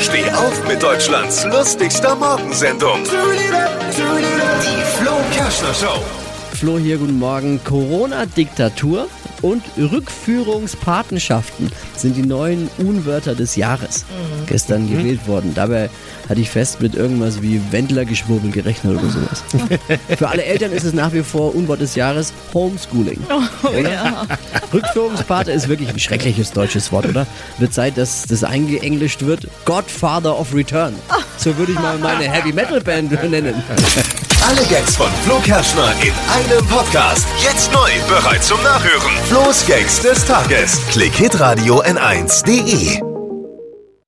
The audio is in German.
Steh auf mit Deutschlands lustigster Morgensendung. Die Flo Kerschner Show. Flo hier, guten Morgen. Corona-Diktatur und Rückführungspatenschaften sind die neuen Unwörter des Jahres. Gestern gewählt worden. Dabei hatte ich fest mit irgendwas wie Wendlergeschwurbel gerechnet oder sowas. Für alle Eltern ist es nach wie vor Unwort des Jahres Homeschooling. Oder? Rückführungspate ist wirklich ein schreckliches deutsches Wort, oder? Wird Zeit, dass das eingeenglischt wird. Godfather of Return. So würde ich mal meine Heavy Metal Band nennen. Alle Gags von Flo Kerschner in einem Podcast. Jetzt neu, bereit zum Nachhören. Flo's Gags des Tages. Klick Hitradio N1.de.